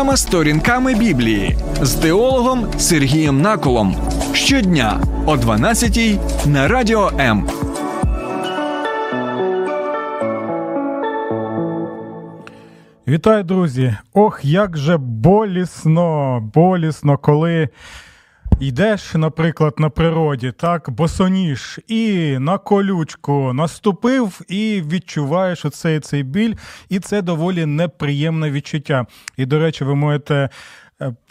Програма сторінками Біблії з теологом Сергієм Наколом. Щодня о 12-й на радіо М. Вітаю, друзі! Ох, як же болісно, болісно, коли йдеш, наприклад, на природі, так, босоніж, і на колючку наступив, і відчуваєш оцей цей біль, і це доволі неприємне відчуття. І, до речі, ви можете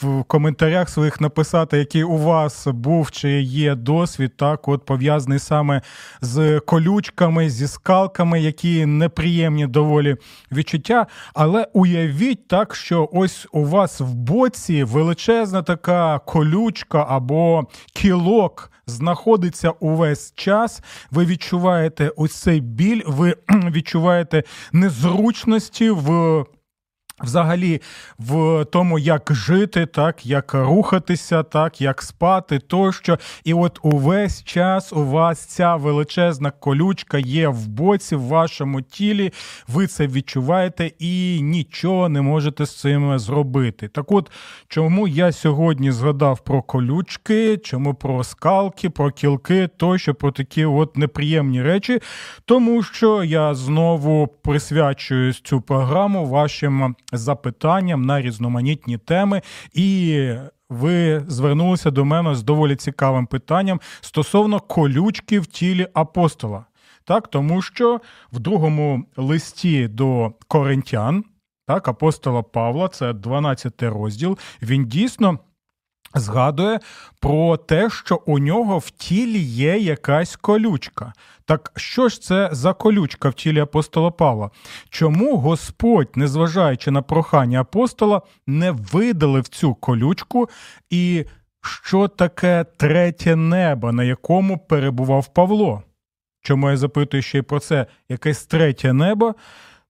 в коментарях своїх написати, який у вас був чи є досвід, так от пов'язаний саме з колючками, зі скалками, які неприємні доволі відчуття. Але уявіть так, що ось у вас в боці величезна така колючка або кілок. Знаходиться увесь час, ви відчуваєте ось цей біль, ви відчуваєте незручності в Взагалі, в тому, як жити, так, як рухатися, так, як спати, тощо. І от увесь час у вас ця величезна колючка є в боці, в вашому тілі, ви це відчуваєте і нічого не можете з цим зробити. Так от, чому я сьогодні згадав про колючки, чому про скалки, про кілки, тощо, про такі от неприємні речі, тому що я знову присвячую цю програму вашим запитанням на різноманітні теми. І ви звернулися до мене з доволі цікавим питанням стосовно колючки в тілі апостола. Так, Тому що в другому листі до коринтян, так, апостола Павла, це 12 розділ, він дійсно. Згадує про те, що у нього в тілі є якась колючка. Так що ж це за колючка в тілі апостола Павла? Чому Господь, незважаючи на прохання апостола, не видалив цю колючку? І що таке третє небо, на якому перебував Павло? Чому я запитую ще й про це якесь третє небо?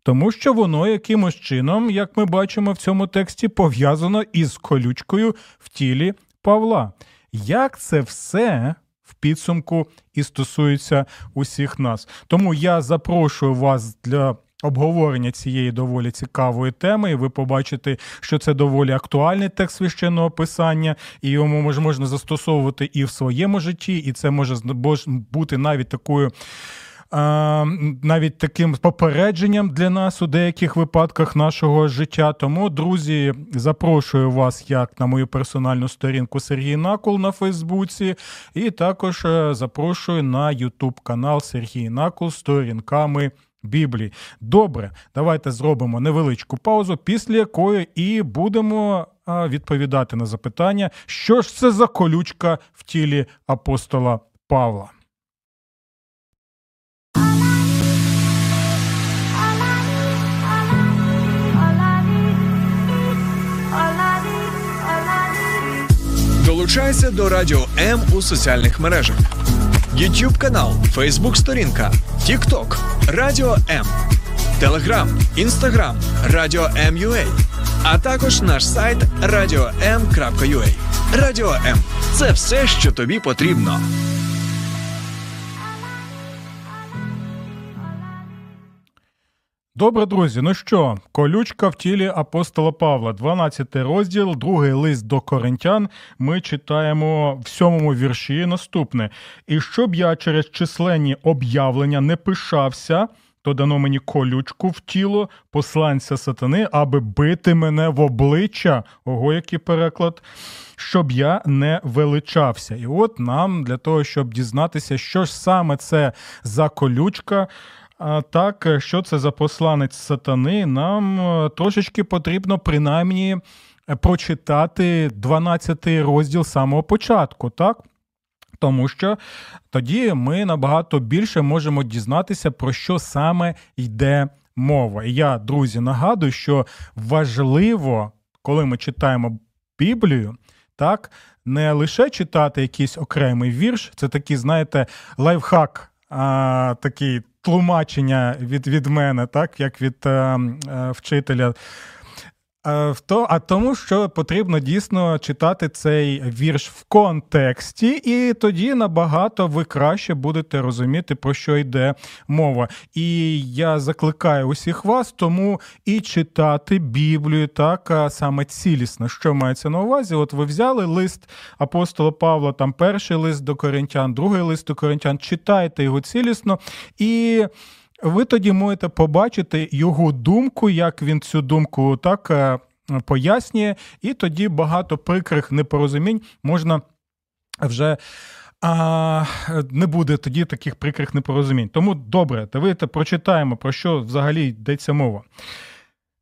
Тому що воно якимось чином, як ми бачимо в цьому тексті, пов'язано із колючкою в тілі Павла. Як це все в підсумку і стосується усіх нас? Тому я запрошую вас для. Обговорення цієї доволі цікавої теми, і ви побачите, що це доволі актуальний текст священного писання, і йому можна застосовувати і в своєму житті, і це може бути навіть такою навіть таким попередженням для нас у деяких випадках нашого життя. Тому, друзі, запрошую вас як на мою персональну сторінку Сергій Накол на Фейсбуці, і також е, запрошую на Ютуб канал Сергій Накол сторінками. Біблії. Добре, давайте зробимо невеличку паузу, після якої і будемо відповідати на запитання, що ж це за колючка в тілі апостола Павла. Долучайся до Радіо М у соціальних мережах: YouTube канал, Facebook сторінка, TikTok, Радіо М, Telegram, Instagram, Радіо М.Ua, а також наш сайт radio.m.ua. Радіо М це все, що тобі потрібно. Добре, друзі. Ну що, колючка в тілі апостола Павла, 12 розділ, другий лист до коринтян. Ми читаємо в сьомому вірші наступне. І щоб я через численні об'явлення не пишався, то дано мені колючку в тіло, посланця сатани, аби бити мене в обличчя. Ого, який переклад. Щоб я не величався. І от нам для того, щоб дізнатися, що ж саме це за колючка. А так, що це за посланець сатани? Нам е, трошечки потрібно принаймні е, прочитати 12 розділ самого початку, так? Тому що тоді ми набагато більше можемо дізнатися, про що саме йде мова. І я, друзі, нагадую, що важливо, коли ми читаємо Біблію, так, не лише читати якийсь окремий вірш, це такий, знаєте, лайфхак а, такий тлумачення від від мене, так, як від а, е, а, е, Е, а тому, що потрібно дійсно читати цей вірш в контексті, і тоді набагато ви краще будете розуміти, про що йде мова. І я закликаю усіх вас, тому і читати Біблію так саме цілісно. Що мається на увазі? От ви взяли лист апостола Павла, там перший лист до коринтян, другий лист до коринтян, читайте його цілісно і ви тоді можете побачити його думку, як він цю думку так е, пояснює, і тоді багато прикрих непорозумінь можна вже. А не буде тоді таких прикрих непорозумінь. Тому добре, давайте прочитаємо, про що взагалі йдеться мова.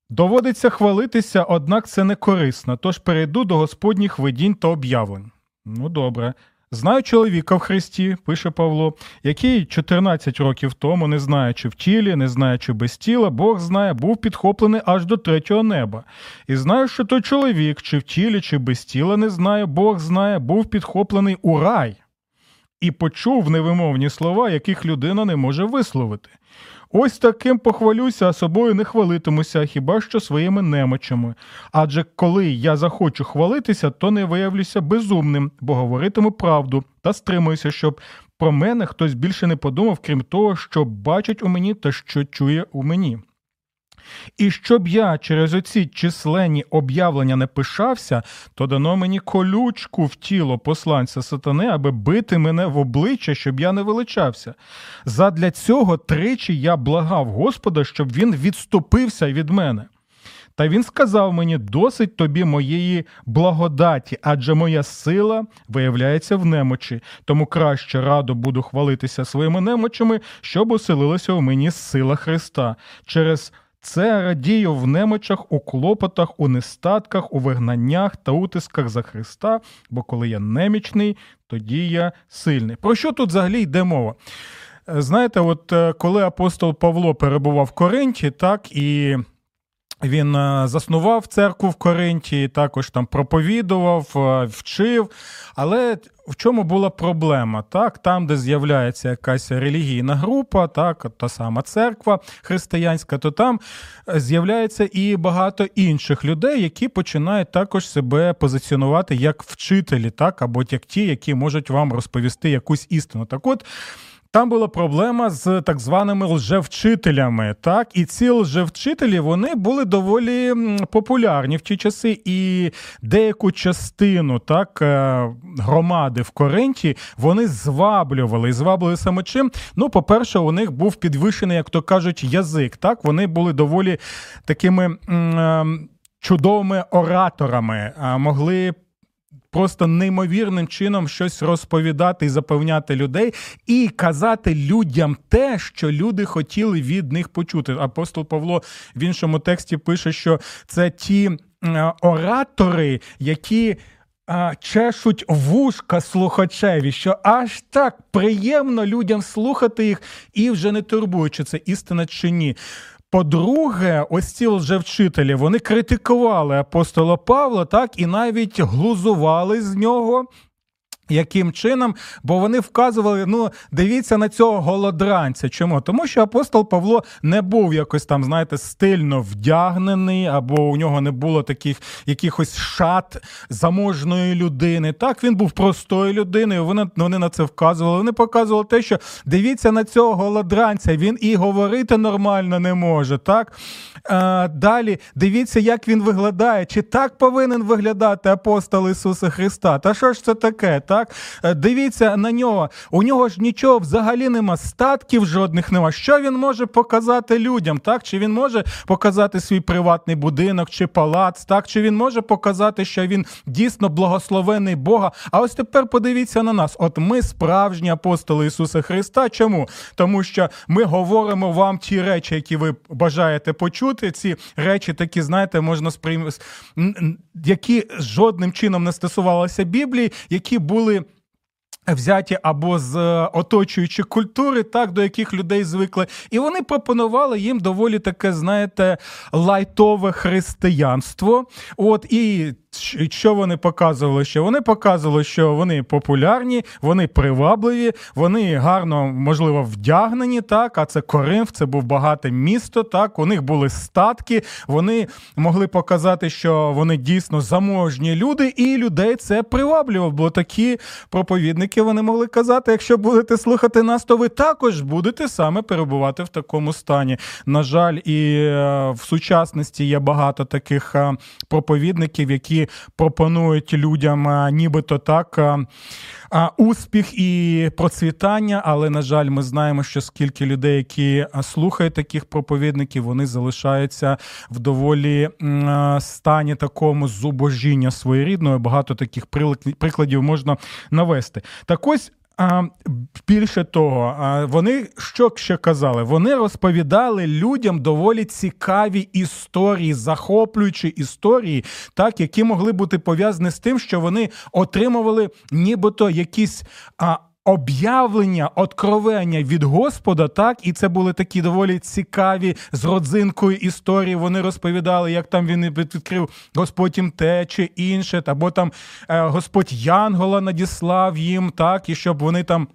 Доводиться хвалитися, однак це не корисно, тож перейду до господніх видінь та об'явлень. Ну, добре. Знаю чоловіка в Христі, пише Павло, який 14 років тому, не знаючи в тілі, не знаючи без тіла, Бог знає, був підхоплений аж до третього неба. І знаю, що той чоловік, чи в тілі, чи без тіла не знає, Бог знає, був підхоплений у рай і почув невимовні слова, яких людина не може висловити. Ось таким похвалюся, а собою не хвалитимуся, хіба що своїми немочами. Адже коли я захочу хвалитися, то не виявлюся безумним, бо говоритиму правду та стримуюся, щоб про мене хтось більше не подумав, крім того, що бачить у мені та що чує у мені. І щоб я через оці численні об'явлення не пишався, то дано мені колючку в тіло посланця сатани, аби бити мене в обличчя, щоб я не величався. Задля цього тричі я благав Господа, щоб він відступився від мене. Та він сказав мені досить тобі моєї благодаті, адже моя сила виявляється в немочі, тому краще радо буду хвалитися своїми немочами, щоб оселилася у мені сила Христа. Через це радію в немочах, у клопотах, у нестатках, у вигнаннях та утисках за Христа, бо коли я немічний, тоді я сильний. Про що тут взагалі йде мова? Е, знаєте, от е, коли апостол Павло перебував в Коринті, так і він е, заснував церкву в Коринті, також там проповідував, е, вчив. Але в чому була проблема? Так, Там, де з'являється якась релігійна група, так, та сама церква християнська, то там е, з'являється і багато інших людей, які починають також себе позиціонувати як вчителі, так, або як ті, які можуть вам розповісти якусь істину. Так от. Там була проблема з так званими лжевчителями. Так, і ці лжевчителі вони були доволі популярні в ті часи, і деяку частину так е, громади в Коринті вони зваблювали. І зваблювали саме чим. Ну, по-перше, у них був підвищений, як то кажуть, язик. Так, вони були доволі такими. М- Чудовими ораторами могли просто неймовірним чином щось розповідати і запевняти людей, і казати людям те, що люди хотіли від них почути. Апостол Павло в іншому тексті пише, що це ті оратори, які. Чешуть вушка слухачеві, що аж так приємно людям слухати їх і вже не турбуючи, це істина чи ні. По-друге, ось ці лжевчителі вони критикували апостола Павла, так і навіть глузували з нього яким чином? Бо вони вказували, ну дивіться на цього голодранця. Чому? Тому що апостол Павло не був якось там, знаєте, стильно вдягнений, або у нього не було таких якихось шат заможної людини. Так, він був простою людиною. Вони вони на це вказували. Вони показували те, що дивіться на цього голодранця, він і говорити нормально не може. так? А, Далі дивіться, як він виглядає. Чи так повинен виглядати апостол Ісуса Христа? Та що ж це таке? так? Так? Е, дивіться на нього. У нього ж нічого взагалі нема, статків жодних нема. Що він може показати людям? так? Чи він може показати свій приватний будинок чи палац, так? Чи він може показати, що він дійсно благословений Бога? А ось тепер подивіться на нас. От ми справжні апостоли Ісуса Христа. Чому? Тому що ми говоримо вам ті речі, які ви бажаєте почути. Ці речі такі, знаєте, можна сприймати, які жодним чином не стосувалися Біблії, які були. Взяті або з е, оточуючої культури, так до яких людей звикли, і вони пропонували їм доволі таке, знаєте, лайтове християнство. От і що вони показували? Що вони показували, що вони популярні, вони привабливі, вони гарно, можливо, вдягнені. Так, а це Коринф, це був багате місто. Так, у них були статки. Вони могли показати, що вони дійсно заможні люди, і людей це приваблювало. Бо такі проповідники вони могли казати: якщо будете слухати нас, то ви також будете саме перебувати в такому стані. На жаль, і е, в сучасності є багато таких е, проповідників, які пропонують людям, е, нібито так. Успіх і процвітання, але на жаль, ми знаємо, що скільки людей, які слухають таких проповідників, вони залишаються в доволі стані такому зубожіння своєрідного. Багато таких прикладів можна навести. Так ось а, Більше того, вони що ще казали? Вони розповідали людям доволі цікаві історії, захоплюючі історії, так, які могли бути пов'язані з тим, що вони отримували нібито якісь об'явлення, откровення від Господа, так, і це були такі доволі цікаві з родзинкою історії. Вони розповідали, як там він відкрив Господь їм те чи інше, або там е, Господь Янгола надіслав їм, так, і щоб вони там.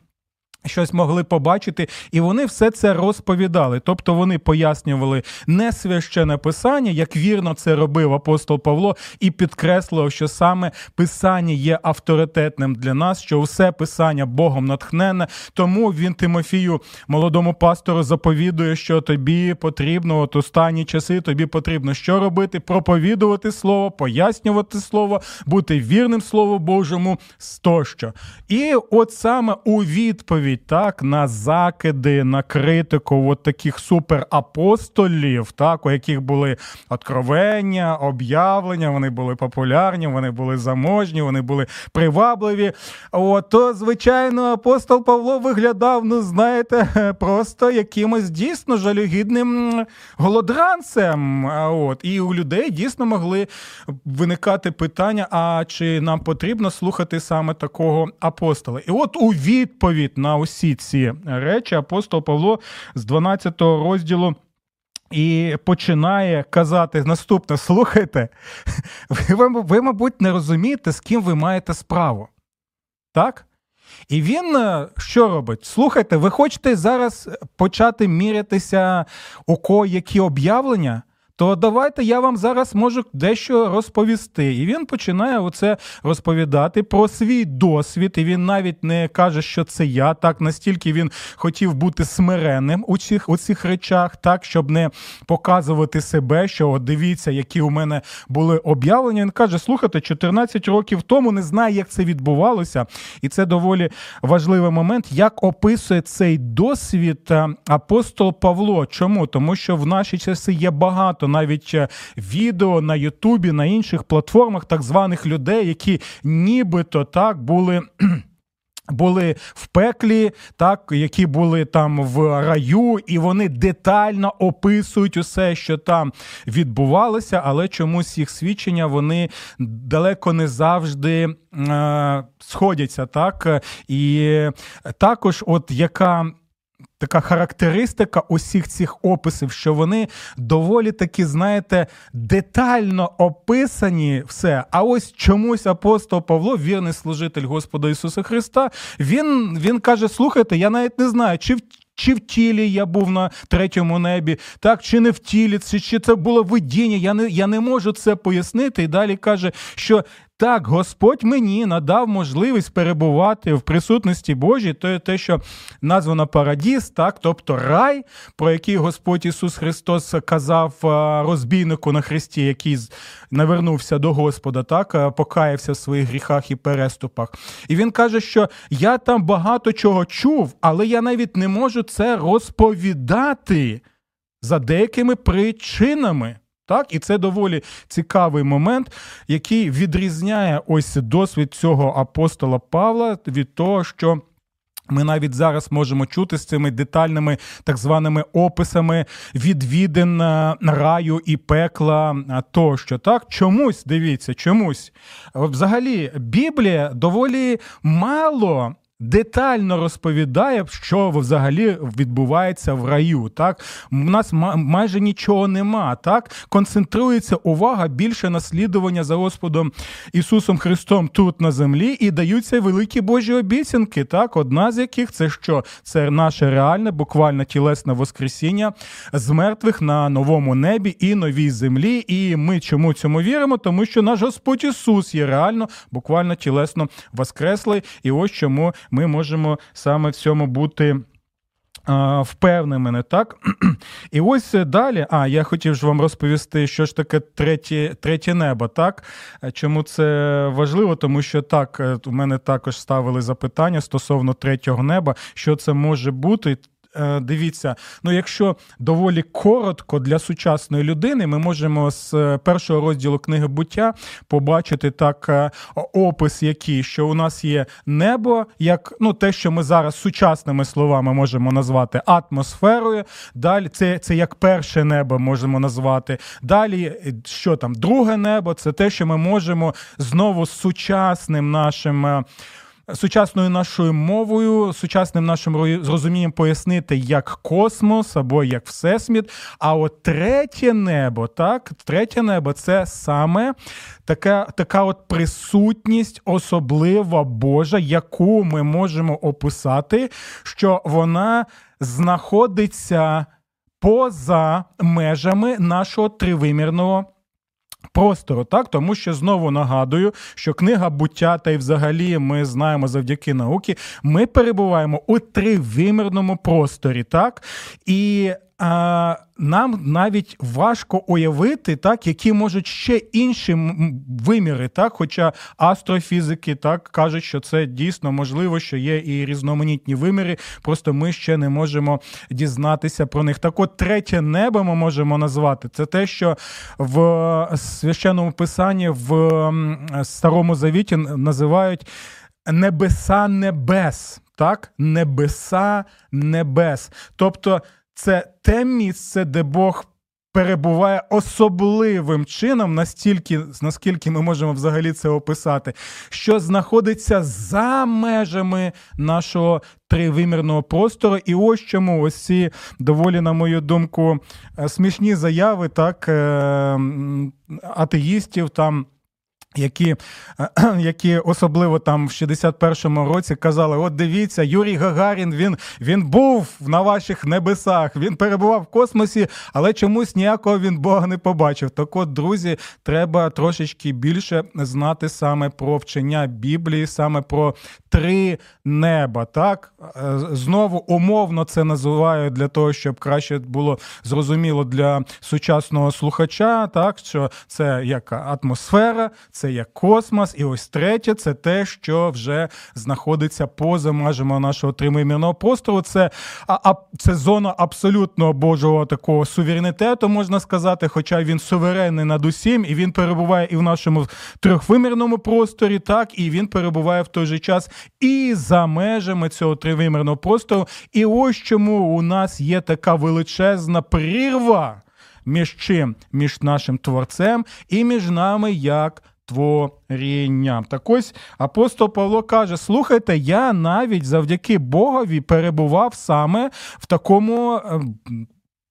Щось могли побачити, і вони все це розповідали. Тобто вони пояснювали не священне писання, як вірно це робив апостол Павло, і підкреслив, що саме писання є авторитетним для нас, що все писання Богом натхнене. Тому він Тимофію, молодому пастору, заповідує, що тобі потрібно, от останні часи тобі потрібно що робити? Проповідувати слово, пояснювати слово, бути вірним Слову Божому тощо. І от саме у відповідь відповідь так на закиди, на критику от таких суперапостолів, так, у яких були откровення, об'явлення, вони були популярні, вони були заможні, вони були привабливі. От, То, звичайно, апостол Павло виглядав, ну, знаєте, просто якимось дійсно жалюгідним голодранцем. От, І у людей дійсно могли виникати питання: а чи нам потрібно слухати саме такого апостола? І от у відповідь на усі ці речі апостол Павло з 12 розділу. І починає казати наступне: слухайте, ви, ви, мабуть, не розумієте, з ким ви маєте справу. Так? І він е, що робить? Слухайте, ви хочете зараз почати мірятися, у кого які об'явлення? То давайте я вам зараз можу дещо розповісти. І він починає оце розповідати про свій досвід. І він навіть не каже, що це я. Так настільки він хотів бути смиренним у цих у цих речах, так щоб не показувати себе, що от дивіться, які у мене були об'явлення. Він каже: слухайте, 14 років тому не знаю, як це відбувалося, і це доволі важливий момент, як описує цей досвід е, апостол Павло. Чому? Тому що в наші часи є багато навіть е, відео на Ютубі, на інших платформах так званих людей, які нібито так були. Були в пеклі, так які були там в раю, і вони детально описують усе, що там відбувалося, але чомусь їх свідчення вони далеко не завжди е, сходяться. Так і також, от яка така характеристика усіх цих описів, що вони доволі таки, знаєте, детально описані все. А ось чомусь апостол Павло, вірний служитель Господа Ісуса Христа, він, він каже: слухайте, я навіть не знаю, чи в. Чи в тілі я був на третьому небі, так чи не в тілі, чи, чи це було видіння, я не я не можу це пояснити. І далі каже, що так, Господь мені надав можливість перебувати в присутності Божій, то є те, що названо Парадіс, так, тобто рай, про який Господь Ісус Христос казав розбійнику на Христі, який навернувся до Господа, так, покаявся в своїх гріхах і переступах. І він каже, що я там багато чого чув, але я навіть не можу це розповідати за деякими причинами. Так, і це доволі цікавий момент, який відрізняє ось досвід цього апостола Павла від того, що. Ми навіть зараз можемо чути з цими детальними так званими описами відвідин раю і пекла тощо. Так, чомусь дивіться, чомусь взагалі Біблія доволі мало детально розповідає, що взагалі відбувається в раю. Так у нас майже нічого нема. Так концентрується увага більше наслідування за Господом Ісусом Христом тут на землі, і даються великі Божі обіцянки. Так, одна з яких це що? Це наше реальне, буквально тілесне воскресіння з мертвих на новому небі і новій землі. І ми чому цьому віримо? Тому що наш Господь Ісус є реально, буквально тілесно воскреслий. І ось чому ми можемо саме в цьому бути. Впевненими, так? І ось далі. А, я хотів ж вам розповісти, що ж таке третє третє небо, так? Чому це важливо? Тому що так, е, у мене також ставили запитання стосовно третього неба, що це може бути. Е, дивіться, ну якщо доволі коротко для сучасної людини, ми можемо з е, першого розділу книги буття побачити так е, опис, який що у нас є небо, як ну те, що ми зараз сучасними словами можемо назвати атмосферою. Далі це це як перше небо можемо назвати. Далі, що там, друге небо, це те, що ми можемо знову сучасним нашим сучасною нашою мовою, сучасним нашим зрозумінням пояснити як космос або як всесвіт. А от третє небо, так, третє небо це саме така, така от присутність, особлива Божа, яку ми можемо описати, що вона знаходиться поза межами нашого тривимірного простору, так? Тому що знову нагадую, що книга буття, та й взагалі ми знаємо завдяки науки, ми перебуваємо у тривимірному просторі, так? І нам навіть важко уявити, так, які можуть ще інші виміри, так, хоча астрофізики так кажуть, що це дійсно можливо, що є і різноманітні виміри, просто ми ще не можемо дізнатися про них. Так от третє небо ми можемо назвати. Це те, що в священному писанні в Старому Завіті називають небеса небес. Так, небеса небес. Тобто це те місце, де Бог перебуває особливим чином, настільки, наскільки ми можемо взагалі це описати, що знаходиться за межами нашого тривимірного простору. І ось чому ось ці доволі, на мою думку, е, смішні заяви, так, е, атеїстів там. Які які особливо там в 61-му році казали: от дивіться, Юрій Гагарін він він був на ваших небесах, він перебував в космосі, але чомусь ніякого він Бога не побачив. Так от, друзі, треба трошечки більше знати саме про вчення Біблії, саме про три неба. Так е, знову умовно це називаю для того, щоб краще було зрозуміло для сучасного слухача. Так що це як атмосфера це як космос, і ось третє це те, що вже знаходиться поза межами нашого тримимірного простору. Це а, а, це зона абсолютно божого такого суверенітету, можна сказати, хоча він суверенний над усім, і він перебуває і в нашому трьохвимірному просторі, так, і він перебуває в той же час і за межами цього тривимірного простору. І ось чому у нас є така величезна прірва. Між чим? Між нашим творцем і між нами як творінням. Так ось апостол Павло каже: слухайте, я навіть завдяки Богові перебував саме в такому. Е,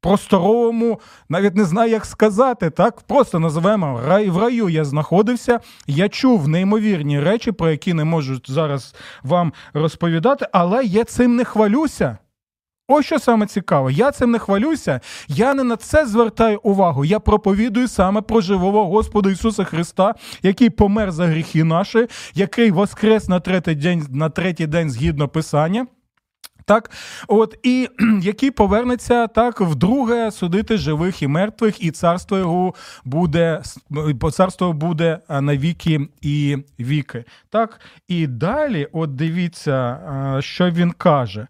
просторовому, навіть не знаю, як сказати, так просто називаємо рай в раю. Я знаходився, я чув неймовірні речі, про які не можу зараз вам розповідати, але я цим не хвалюся. Ось що саме цікаво, я цим не хвалюся, я не на це звертаю увагу. Я проповідую саме про живого Господа Ісуса Христа, який помер за гріхи наші, який воскрес на третій день, на третій день згідно Писання. Так, от і який повернеться так вдруге судити живих і мертвих, і царство його буде царство буде на віки і віки. Так, і далі, от дивіться, що він каже.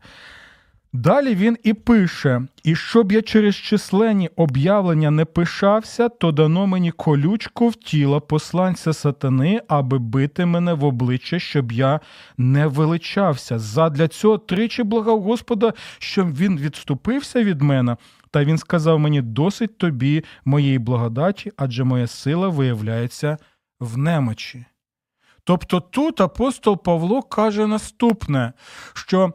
Далі він і пише: І щоб я через численні об'явлення не пишався, то дано мені колючку в тіло посланця сатани, аби бити мене в обличчя, щоб я не величався. Задля цього тричі благав Господа, щоб він відступився від мене. Та він сказав мені: досить тобі моєї благодаті, адже моя сила виявляється в немочі. Тобто тут апостол Павло каже наступне, що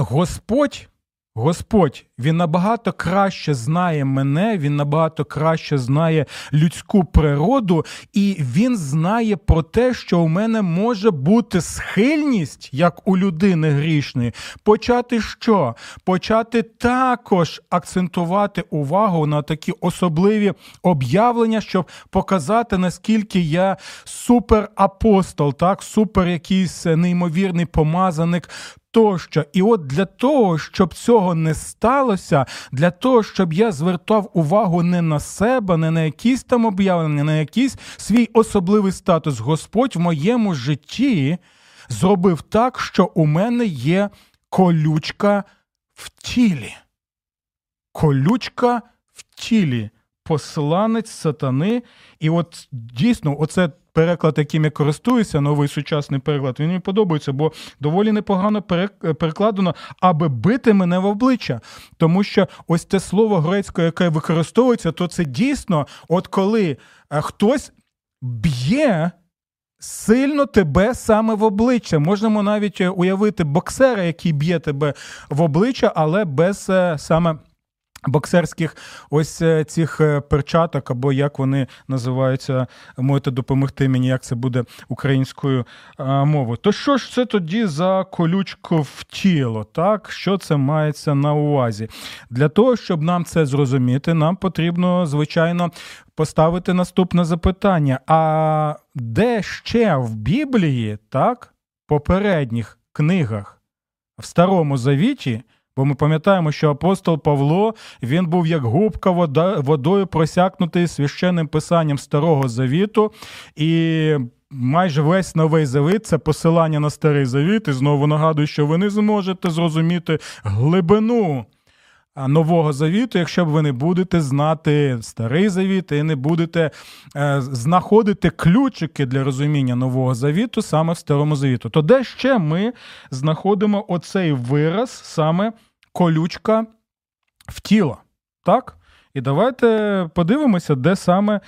Господь Господь, він набагато краще знає мене, він набагато краще знає людську природу, і він знає про те, що у мене може бути схильність, як у людини грішної, почати що? Почати також акцентувати увагу на такі особливі об'явлення, щоб показати, наскільки я суперапостол, так, супер якийсь неймовірний помазаник тощо. І от для того, щоб цього не сталося, для того, щоб я звертав увагу не на себе, не на якісь там об'явлення, на якийсь свій особливий статус, Господь в моєму житті зробив так, що у мене є колючка в тілі. Колючка в тілі. Посланець сатани, і от дійсно, оце переклад, яким я користуюся, новий сучасний переклад, він мені подобається, бо доволі непогано перекладено, аби бити мене в обличчя. Тому що ось те слово грецьке, яке використовується, то це дійсно, от коли е, хтось б'є. Сильно тебе саме в обличчя. Можемо навіть е, уявити боксера, який б'є тебе в обличчя, але без е, саме Боксерських ось е, цих е, перчаток, або як вони називаються, можете допомогти мені, як це буде українською е, мовою. То що ж це тоді за колючку в тіло? Так, що це мається на увазі? Для того, щоб нам це зрозуміти, нам потрібно, звичайно, поставити наступне запитання: а де ще в Біблії, так, попередніх книгах в Старому Завіті? Бо ми пам'ятаємо, що апостол Павло він був як губка вода, водою просякнутий священним писанням Старого Завіту, і майже весь новий завіт це посилання на старий завіт. І знову нагадую, що ви не зможете зрозуміти глибину. Нового завіту, якщо б ви не будете знати старий завіт і не будете е, знаходити ключики для розуміння нового завіту саме в старому завіту, то де ще ми знаходимо оцей вираз саме колючка в тіло. Так? І давайте подивимося, де саме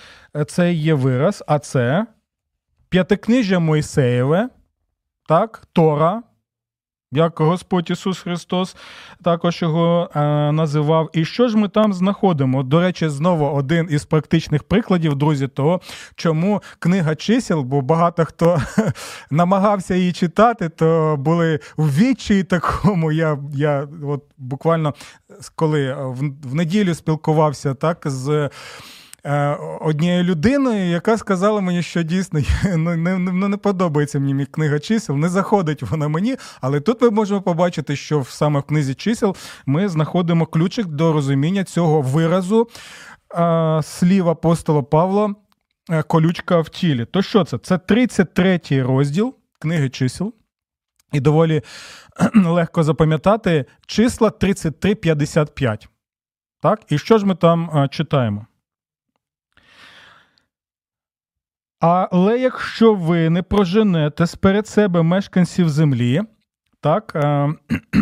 цей є вираз, а це п'ятикнижжя Мойсеєве, так, Тора, як Господь Ісус Христос також його е, називав. І що ж ми там знаходимо? До речі, знову один із практичних прикладів, друзі, того, чому книга чисел, бо багато хто намагався її читати, то були в відчаї такому. Я я от буквально коли в, в неділю спілкувався так з. Е, однією людиною, яка сказала мені, що дійсно ну, не, не, не подобається мені книга чисел, не заходить вона мені. Але тут ми можемо побачити, що саме в книзі чисел ми знаходимо ключик до розуміння цього виразу е, слів апостола Павла е, колючка в тілі. То що це? Це 33 розділ книги чисел. І доволі легко запам'ятати числа 33-55. Так? І що ж ми там а, читаємо? Але якщо ви не проженете сперед себе мешканців землі, так, е,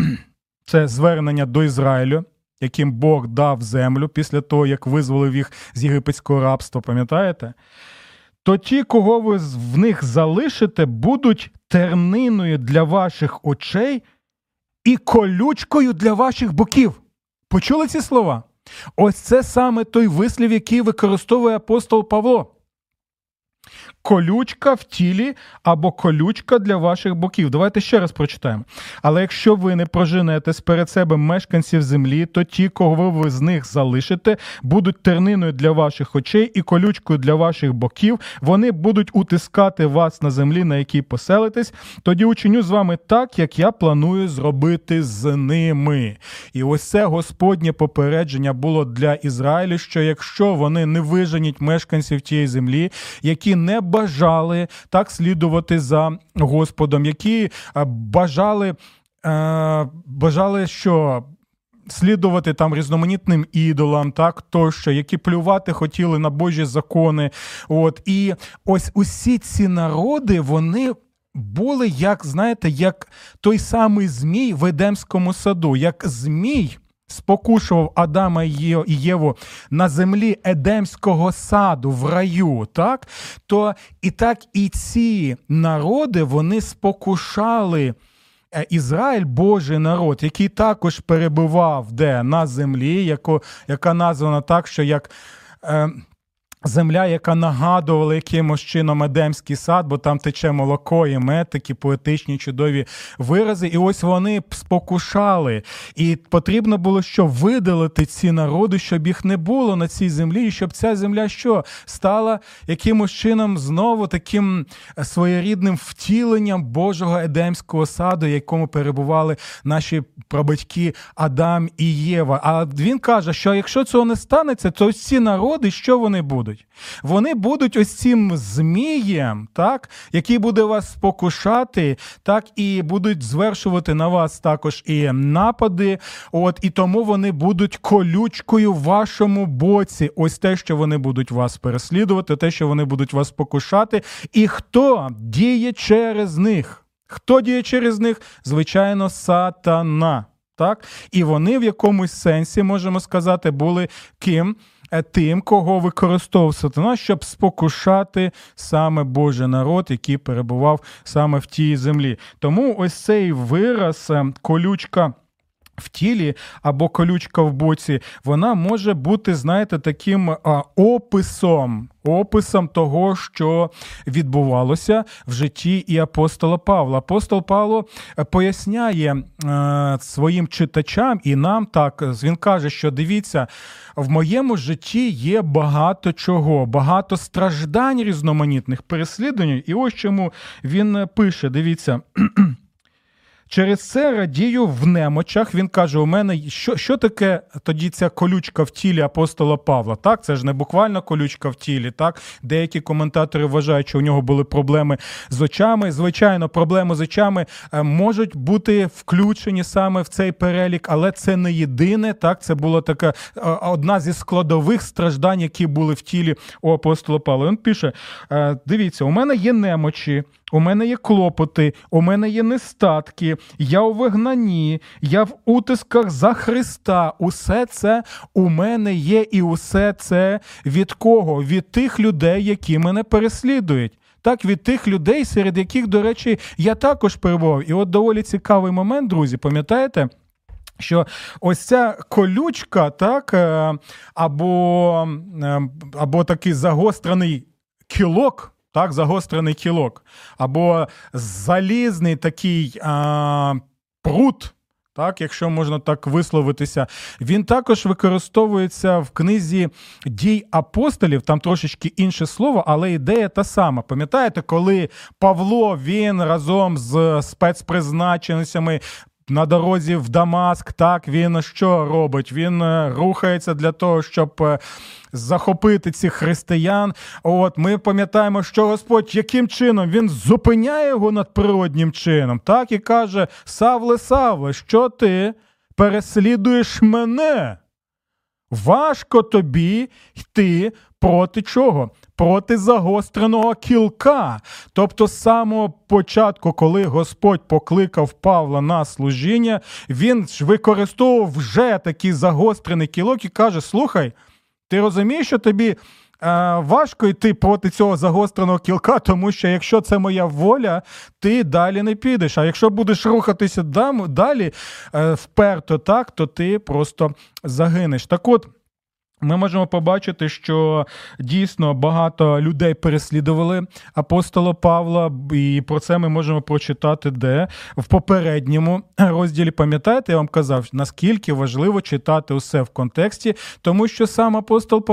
це звернення до Ізраїлю, яким Бог дав землю після того, як визволив їх з єгипетського рабства, пам'ятаєте? То ті, кого ви в них залишите, будуть терниною для ваших очей і колючкою для ваших боків. Почули ці слова? Ось це саме той вислів, який використовує апостол Павло колючка в тілі або колючка для ваших боків. Давайте ще раз прочитаємо. Але якщо ви не проженете сперед себе мешканців землі, то ті, кого ви з них залишите, будуть терниною для ваших очей і колючкою для ваших боків. Вони будуть утискати вас на землі, на якій поселитесь. Тоді учиню з вами так, як я планую зробити з ними. І ось це Господнє попередження було для Ізраїлю, що якщо вони не виженять мешканців тієї землі, які не бажали так слідувати за Господом, які е, бажали, е, бажали, що. Слідувати там різноманітним ідолам, так тощо, які плювати хотіли на Божі закони. От і ось усі ці народи вони були, як знаєте, як той самий Змій в Едемському саду, як Змій спокушував Адама і Єву на землі Едемського саду в раю, так, то і так і ці народи вони спокушали. Е, Ізраїль Божий народ, який також перебував де на землі, яко, яка названа так, що як. Е, Земля, яка нагадувала якимось чином Едемський сад, бо там тече молоко і мед, такі поетичні чудові вирази. І ось вони спокушали. І потрібно було що видалити ці народи, щоб їх не було на цій землі, і щоб ця земля що стала якимось чином знову таким своєрідним втіленням Божого Едемського саду, якому перебували наші прабатьки Адам і Єва. А він каже, що якщо цього не станеться, то ці народи, що вони будуть? Будуть? Вони будуть ось цим змієм, так, який буде вас спокушати, так, і будуть звершувати на вас також і напади. От, І тому вони будуть колючкою в вашому боці. Ось те, що вони будуть вас переслідувати, те, що вони будуть вас спокушати. І хто діє через них? Хто діє через них? Звичайно, сатана. Так? І вони в якомусь сенсі, можемо сказати, були ким? Е, тим, кого використовував сатана, щоб спокушати саме Божий народ, який перебував саме в тій землі. Тому ось цей вираз е, колючка в тілі або колючка в боці, вона може бути, знаєте, таким а, описом. Описом того, що відбувалося в житті і апостола Павла. Апостол Павло е, поясняє е, своїм читачам і нам так. Він каже, що дивіться, в моєму житті є багато чого, багато страждань різноманітних переслідувань. І ось чому він пише: дивіться. Через це радію в немочах. Він каже: у мене що що таке тоді ця колючка в тілі апостола Павла? Так, це ж не буквально колючка в тілі. Так, деякі коментатори вважають, що у нього були проблеми з очами. Звичайно, проблеми з очами е, можуть бути включені саме в цей перелік, але це не єдине. Так, це була така е, одна зі складових страждань, які були в тілі у апостола Павла. Він пише: «Е, дивіться, у мене є немочі. У мене є клопоти, у мене є нестатки, я у вигнанні, я в утисках за Христа. Усе це у мене є, і усе це від кого? Від тих людей, які мене переслідують. Так, від тих людей, серед яких, до речі, я також перебував. І от доволі цікавий момент, друзі, пам'ятаєте? Що ось ця колючка, так, е, або, е, або такий загострений кілок так, загострений кілок, або залізний такий а, прут. Так, якщо можна так висловитися, він також використовується в книзі дій апостолів, там трошечки інше слово, але ідея та сама. Пам'ятаєте, коли Павло він разом з спецпризначенцями на дорозі в Дамаск, так він що робить? Він е, рухається для того, щоб е, захопити цих християн. От ми пам'ятаємо, що Господь яким чином він зупиняє його надприроднім чином, так і каже: Савле, Савле, що ти переслідуєш мене? Важко тобі йти проти чого? Проти загостреного кілка. Тобто, з самого початку, коли Господь покликав Павла на служіння, він ж використовував вже такий загострений кілок і каже: Слухай, ти розумієш, що тобі е, важко йти проти цього загостреного кілка, тому що якщо це моя воля, ти далі не підеш. А якщо будеш рухатися далі е, вперто, так, то ти просто загинеш. Так от. Ми можемо побачити, що дійсно багато людей переслідували апостола Павла, і про це ми можемо прочитати де в попередньому розділі. Пам'ятаєте, я вам казав, наскільки важливо читати усе в контексті, тому що сам апостол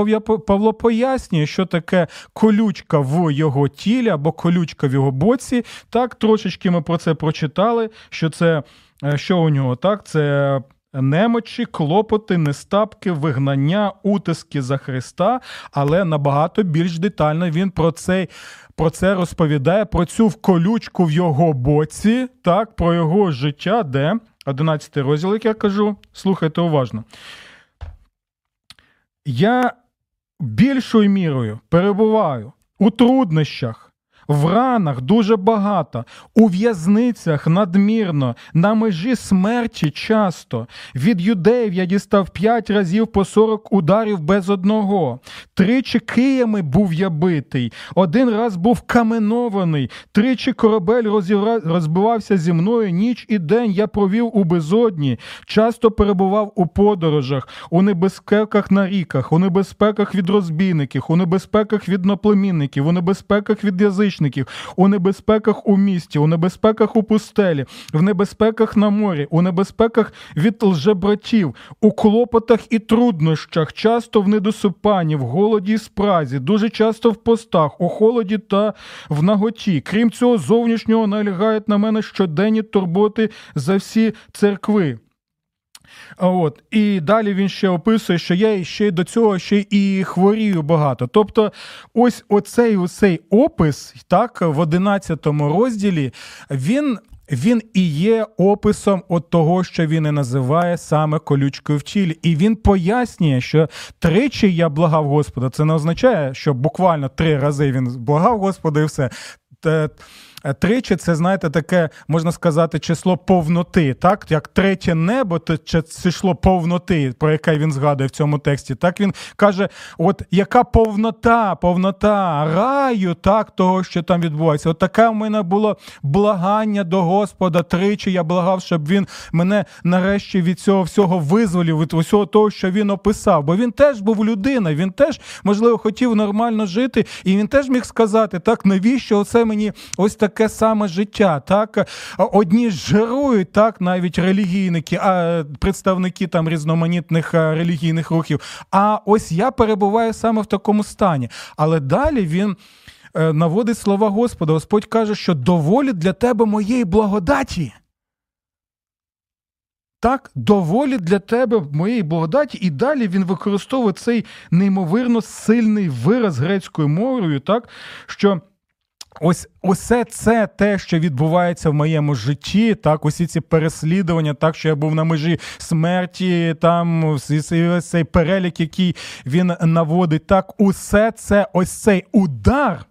Павло пояснює, що таке колючка в його тілі або колючка в його боці. Так, трошечки ми про це прочитали. Що це е, що у нього так? Це немочі, клопоти, нестапки, вигнання, утиски за Христа, але набагато більш детально він про це про це розповідає, про цю колючку в його боці, так, про його життя, де 11 розділ, як я кажу, слухайте уважно. Я більшою мірою перебуваю у труднощах, в ранах дуже багато, у в'язницях надмірно, на межі смерті часто. Від юдеїв я дістав п'ять разів по сорок ударів без одного. Тричі киями був я битий, один раз був каменований, тричі корабель розівра... розбивався зі мною. Ніч і день я провів у безодні, часто перебував у подорожах, у небезпеках на ріках, у небезпеках від розбійників, у небезпеках від наплемінників, у небезпеках від язичників, у небезпеках у місті, у небезпеках у пустелі, в небезпеках на морі, у небезпеках від лжебратів, у клопотах і труднощах, часто в недосипанні, в голоді і спразі, дуже часто в постах, у холоді та в наготі. Крім цього, зовнішнього налягають на мене щоденні турботи за всі церкви. От і далі він ще описує, що я ще до цього ще і хворію багато. Тобто, ось оцей оцей опис, так, в 11 розділі, він. Він і є описом от того, що він і називає саме колючкою в тілі. І він пояснює, що тричі я благав Господа. Це не означає, що буквально три рази він благав Господа і все. Е, тричі це, знаєте, таке, можна сказати, число повноти. Так, як третє небо, то число повноти, про яке він згадує в цьому тексті. Так він каже: от яка повнота, повнота раю, так, того, що там відбувається. От таке в мене було благання до Господа. Тричі я благав, щоб він мене нарешті від цього всього визволів, від усього того, що він описав. Бо він теж був людина, він теж, можливо, хотів нормально жити, і він теж міг сказати, так, навіщо оце мені ось так таке саме життя. Так одні жирують, так навіть релігійники, а представники там різноманітних релігійних рухів. А ось я перебуваю саме в такому стані. Але далі він. Е, наводить слова Господа, Господь каже, що доволі для тебе моєї благодаті. Так, доволі для тебе моєї благодаті, і далі він використовує цей неймовірно сильний вираз грецькою мовою, так, що Ось усе це те, що відбувається в моєму житті, так, усі ці переслідування, так що я був на межі смерті, там цей перелік, який він наводить, так, усе це, ось цей удар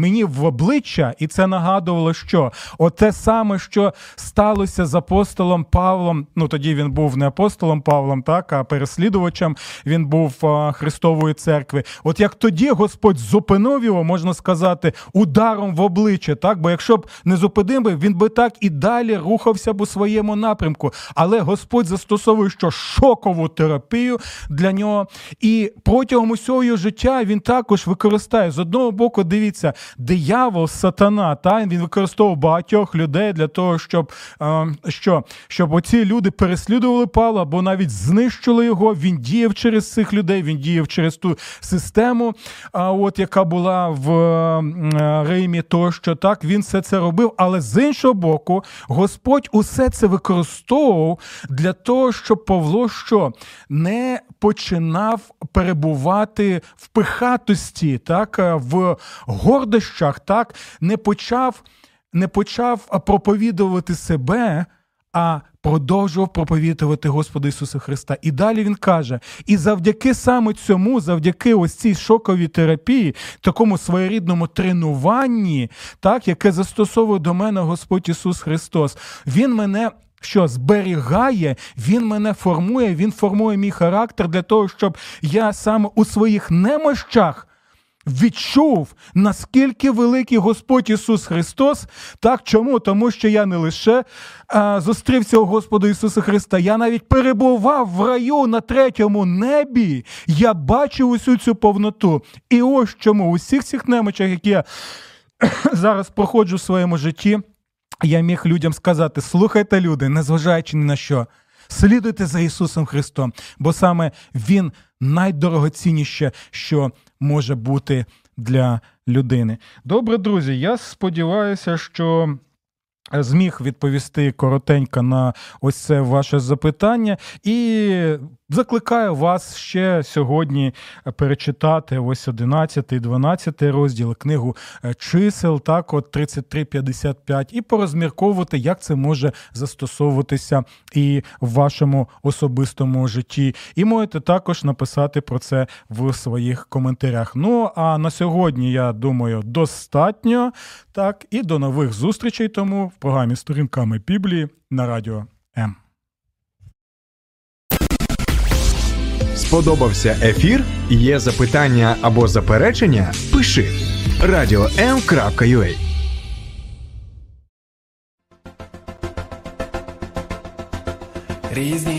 мені в обличчя, і це нагадувало, що оте саме, що сталося з апостолом Павлом. Ну тоді він був не апостолом Павлом, так а переслідувачем він був а, Христової церкви. От як тоді Господь зупинив його, можна сказати, ударом в обличчя, так бо якщо б не зупинив він би так і далі рухався б у своєму напрямку. Але Господь застосовує що шокову терапію для нього, і протягом усього життя він також використає з одного боку. Дивіться, диявол, сатана, та він використовував багатьох людей для того, щоб е, що, щоб оці люди переслідували Павла або навіть знищили його. Він діяв через цих людей, він діяв через ту систему, от яка була в е, Римі, тощо так він все це робив. Але з іншого боку, Господь усе це використовував для того, щоб Павло що не починав перебувати в пихатості, так в гордощах, так, не почав не почав проповідувати себе, а продовжував проповідувати Господа Ісуса Христа. І далі Він каже: і завдяки саме цьому, завдяки ось цій шоковій терапії, такому своєрідному тренуванні, так, яке застосовує до мене Господь Ісус Христос, Він мене. Що зберігає, він мене формує, він формує мій характер для того, щоб я саме у своїх немощах відчув, наскільки великий Господь Ісус Христос. Так чому? Тому що я не лише а, зустрів цього Господа Ісуса Христа, я навіть перебував в раю на третьому небі. Я бачив усю цю повноту. І ось чому у всіх цих немочах, які я зараз проходжу в своєму житті, я міг людям сказати: слухайте, люди, незважаючи ні на що. Слідуйте за Ісусом Христом, бо саме Він найдорогоцінніше, що може бути для людини. Добре, друзі. Я сподіваюся, що зміг відповісти коротенько на ось це ваше запитання, і закликаю вас ще сьогодні перечитати ось 11, 12 розділ книгу е, чисел, так, от 33-55, і порозмірковувати, як це може застосовуватися і в вашому особистому житті. І можете також написати про це в своїх коментарях. Ну а на сьогодні, я думаю, достатньо. Так, і до нових зустрічей тому програмі Сторінками Біблії на радіо М. Сподобався ефір? Є запитання або заперечення? Пиши radio.m.ua Різні